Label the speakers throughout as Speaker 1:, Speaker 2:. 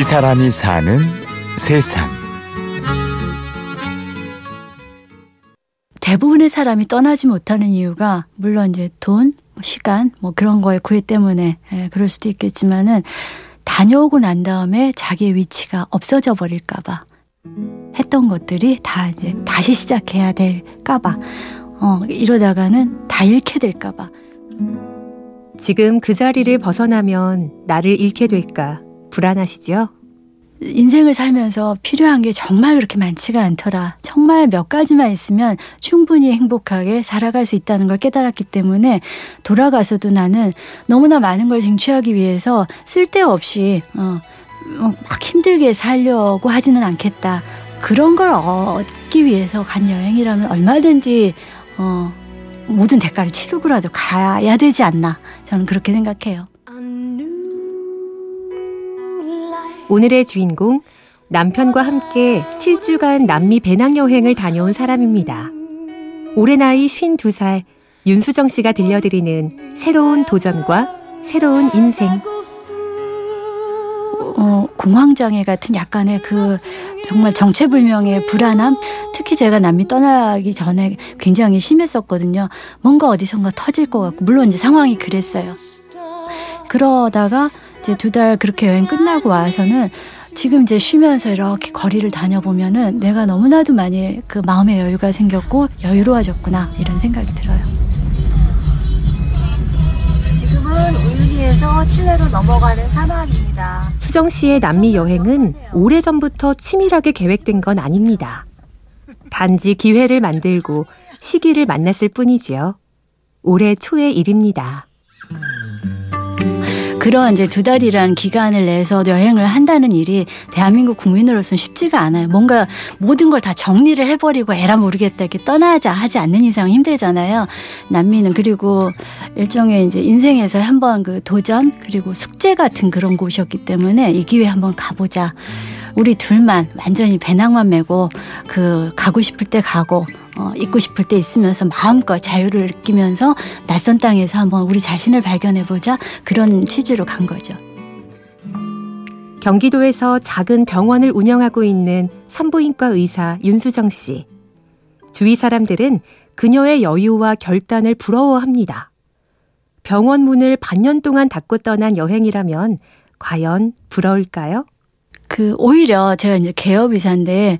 Speaker 1: 이 사람이 사는 세상.
Speaker 2: 대부분의 사람이 떠나지 못하는 이유가 물론 이제 돈, 뭐 시간 뭐 그런 거에 구애 때문에 예, 그럴 수도 있겠지만은 다녀오고 난 다음에 자기의 위치가 없어져 버릴까봐 했던 것들이 다 이제 다시 시작해야 될까봐 어 이러다가는 다 잃게 될까봐
Speaker 3: 지금 그 자리를 벗어나면 나를 잃게 될까 불안하시죠?
Speaker 2: 인생을 살면서 필요한 게 정말 그렇게 많지가 않더라. 정말 몇 가지만 있으면 충분히 행복하게 살아갈 수 있다는 걸 깨달았기 때문에 돌아가서도 나는 너무나 많은 걸 쟁취하기 위해서 쓸데없이 어, 어, 막 힘들게 살려고 하지는 않겠다. 그런 걸 얻기 위해서 간 여행이라면 얼마든지 어, 모든 대가를 치르고라도 가야 되지 않나. 저는 그렇게 생각해요.
Speaker 3: 오늘의 주인공 남편과 함께 7주간 남미 배낭 여행을 다녀온 사람입니다. 올해 나이 52살 윤수정 씨가 들려드리는 새로운 도전과 새로운 인생.
Speaker 2: 어, 공황장애 같은 약간의 그 정말 정체불명의 불안함 특히 제가 남미 떠나기 전에 굉장히 심했었거든요. 뭔가 어디선가 터질 것 같고 물론 이제 상황이 그랬어요. 그러다가 이제 두 달 그렇게 여행 끝나고 와서는 지금 이제 쉬면서 이렇게 거리를 다녀보면은 내가 너무나도 많이 그 마음의 여유가 생겼고 여유로워졌구나 이런 생각이 들어요. 지금은 우유니에서 칠레로 넘어가는 사막입니다.
Speaker 3: 수정 씨의 남미 여행은 오래전부터 치밀하게 계획된 건 아닙니다. 단지 기회를 만들고 시기를 만났을 뿐이지요. 올해 초의 일입니다.
Speaker 2: 그런 이제 두 달이란 기간을 내서 여행을 한다는 일이 대한민국 국민으로서는 쉽지가 않아요. 뭔가 모든 걸 다 정리를 해버리고 에라 모르겠다 이렇게 떠나자 하지 않는 이상 힘들잖아요. 남미는 그리고 일종의 이제 인생에서 한번 그 도전 그리고 숙제 같은 그런 곳이었기 때문에 이 기회에 한번 가보자. 우리 둘만 완전히 배낭만 메고 그 가고 싶을 때 가고 어, 있고 싶을 때 있으면서 마음껏 자유를 느끼면서 낯선 땅에서 한번 우리 자신을 발견해 보자 그런 취지로 간 거죠.
Speaker 3: 경기도에서 작은 병원을 운영하고 있는 산부인과 의사 윤수정 씨. 주위 사람들은 그녀의 여유와 결단을 부러워합니다. 병원 문을 반년 동안 닫고 떠난 여행이라면 과연 부러울까요?
Speaker 2: 그 오히려 제가 이제 개업이사인데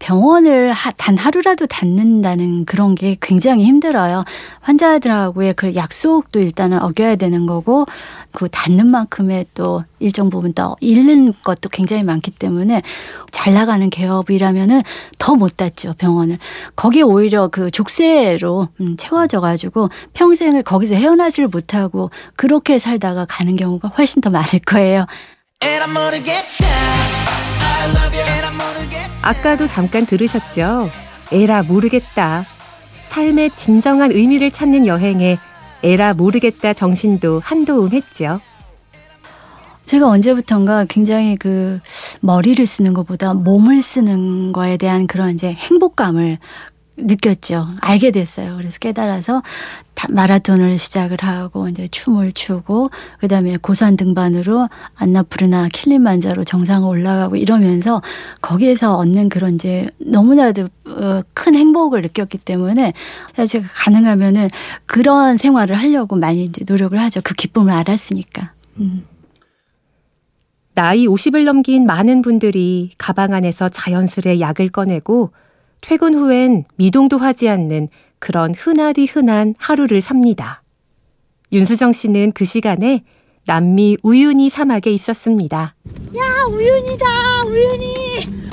Speaker 2: 병원을 하, 단 하루라도 닫는다는 그런 게 굉장히 힘들어요. 환자들하고의 그 약속도 일단은 어겨야 되는 거고 그 닫는 만큼의 또 일정 부분 더 잃는 것도 굉장히 많기 때문에 잘 나가는 개업이라면은 더 못 닫죠 병원을 거기에 오히려 그 족쇄로 음, 채워져 가지고 평생을 거기서 헤어나지를 못하고 그렇게 살다가 가는 경우가 훨씬 더 많을 거예요.
Speaker 3: 아까도 잠깐 들으셨죠? 에라 모르겠다. 삶의 진정한 의미를 찾는 여행에 에라 모르겠다 정신도 한 도움 했죠.
Speaker 2: 제가 언제부턴가 굉장히 그 머리를 쓰는 것보다 몸을 쓰는 거에 대한 그런 이제 행복감을 느꼈죠. 알게 됐어요. 그래서 깨달아서 마라톤을 시작을 하고 이제 춤을 추고 그다음에 고산 등반으로 안나푸르나 킬리만자로 정상을 올라가고 이러면서 거기에서 얻는 그런 이제 너무나도 어, 큰 행복을 느꼈기 때문에 제가 가능하면은 그런 생활을 하려고 많이 이제 노력을 하죠. 그 기쁨을 알았으니까. 음.
Speaker 3: 나이 50을 넘긴 많은 분들이 가방 안에서 자연스레 약을 꺼내고 퇴근 후엔 미동도 하지 않는 그런 흔하디 흔한 하루를 삽니다. 윤수정 씨는 그 시간에 남미 우유니 사막에 있었습니다.
Speaker 2: 야, 우윤이다! 우윤이!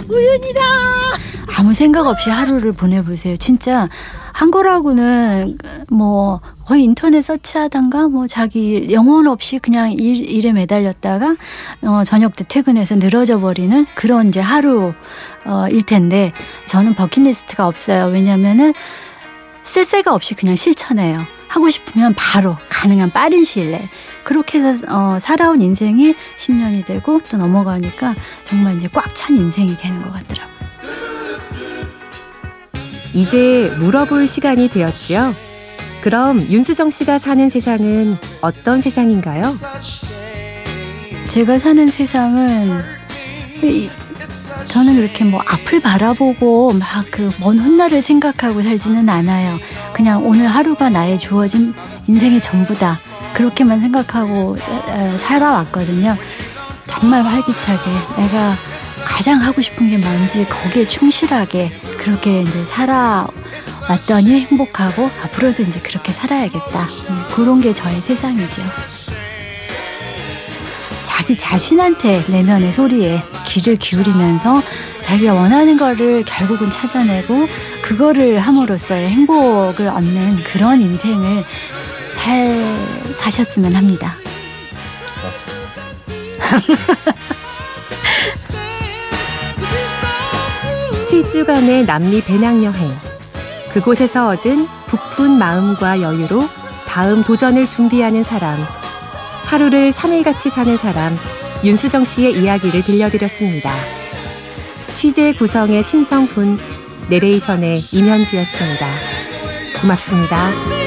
Speaker 2: 우윤이다! 아무 생각 없이 하루를 보내보세요. 진짜 한 거라고는 뭐 거의 인터넷 서치하던가 뭐 자기 영혼 없이 그냥 일, 일에 매달렸다가 어, 저녁 때 퇴근해서 늘어져 버리는 그런 이제 하루 어, 일 텐데 저는 버킷리스트가 없어요. 왜냐면은 쓸 새가 없이 그냥 실천해요. 하고 싶으면 바로 가능한 빠른 시일 내에 그렇게 해서 어, 살아온 인생이 10년이 되고 또 넘어가니까 정말 이제 꽉 찬 인생이 되는 것 같더라고요.
Speaker 3: 이제 물어볼 시간이 되었죠. 그럼 윤수정 씨가 사는 세상은 어떤 세상인가요?
Speaker 2: 제가 사는 세상은 저는 그렇게 뭐 앞을 바라보고 막 그 먼 훗날을 생각하고 살지는 않아요. 그냥 오늘 하루가 나의 주어진 인생의 전부다. 그렇게만 생각하고 살아왔거든요. 정말 활기차게 내가 가장 하고 싶은 게 뭔지 거기에 충실하게 그렇게 이제 살아왔더니 행복하고 앞으로도 이제 그렇게 살아야겠다. 음, 그런 게 저의 세상이죠. 자기 자신한테 내면의 소리에 귀를 기울이면서 자기가 원하는 거를 결국은 찾아내고 그거를 함으로써의 행복을 얻는 그런 인생을 살 사셨으면 합니다.
Speaker 3: 주간의 남미 배낭여행. 그곳에서 얻은 부푼 마음과 여유로 다음 도전을 준비하는 사람. 하루를 3일같이 사는 사람. 윤수정 씨의 이야기를 들려드렸습니다. 취재 구성의 신성훈, 내레이션의 임현주였습니다. 고맙습니다.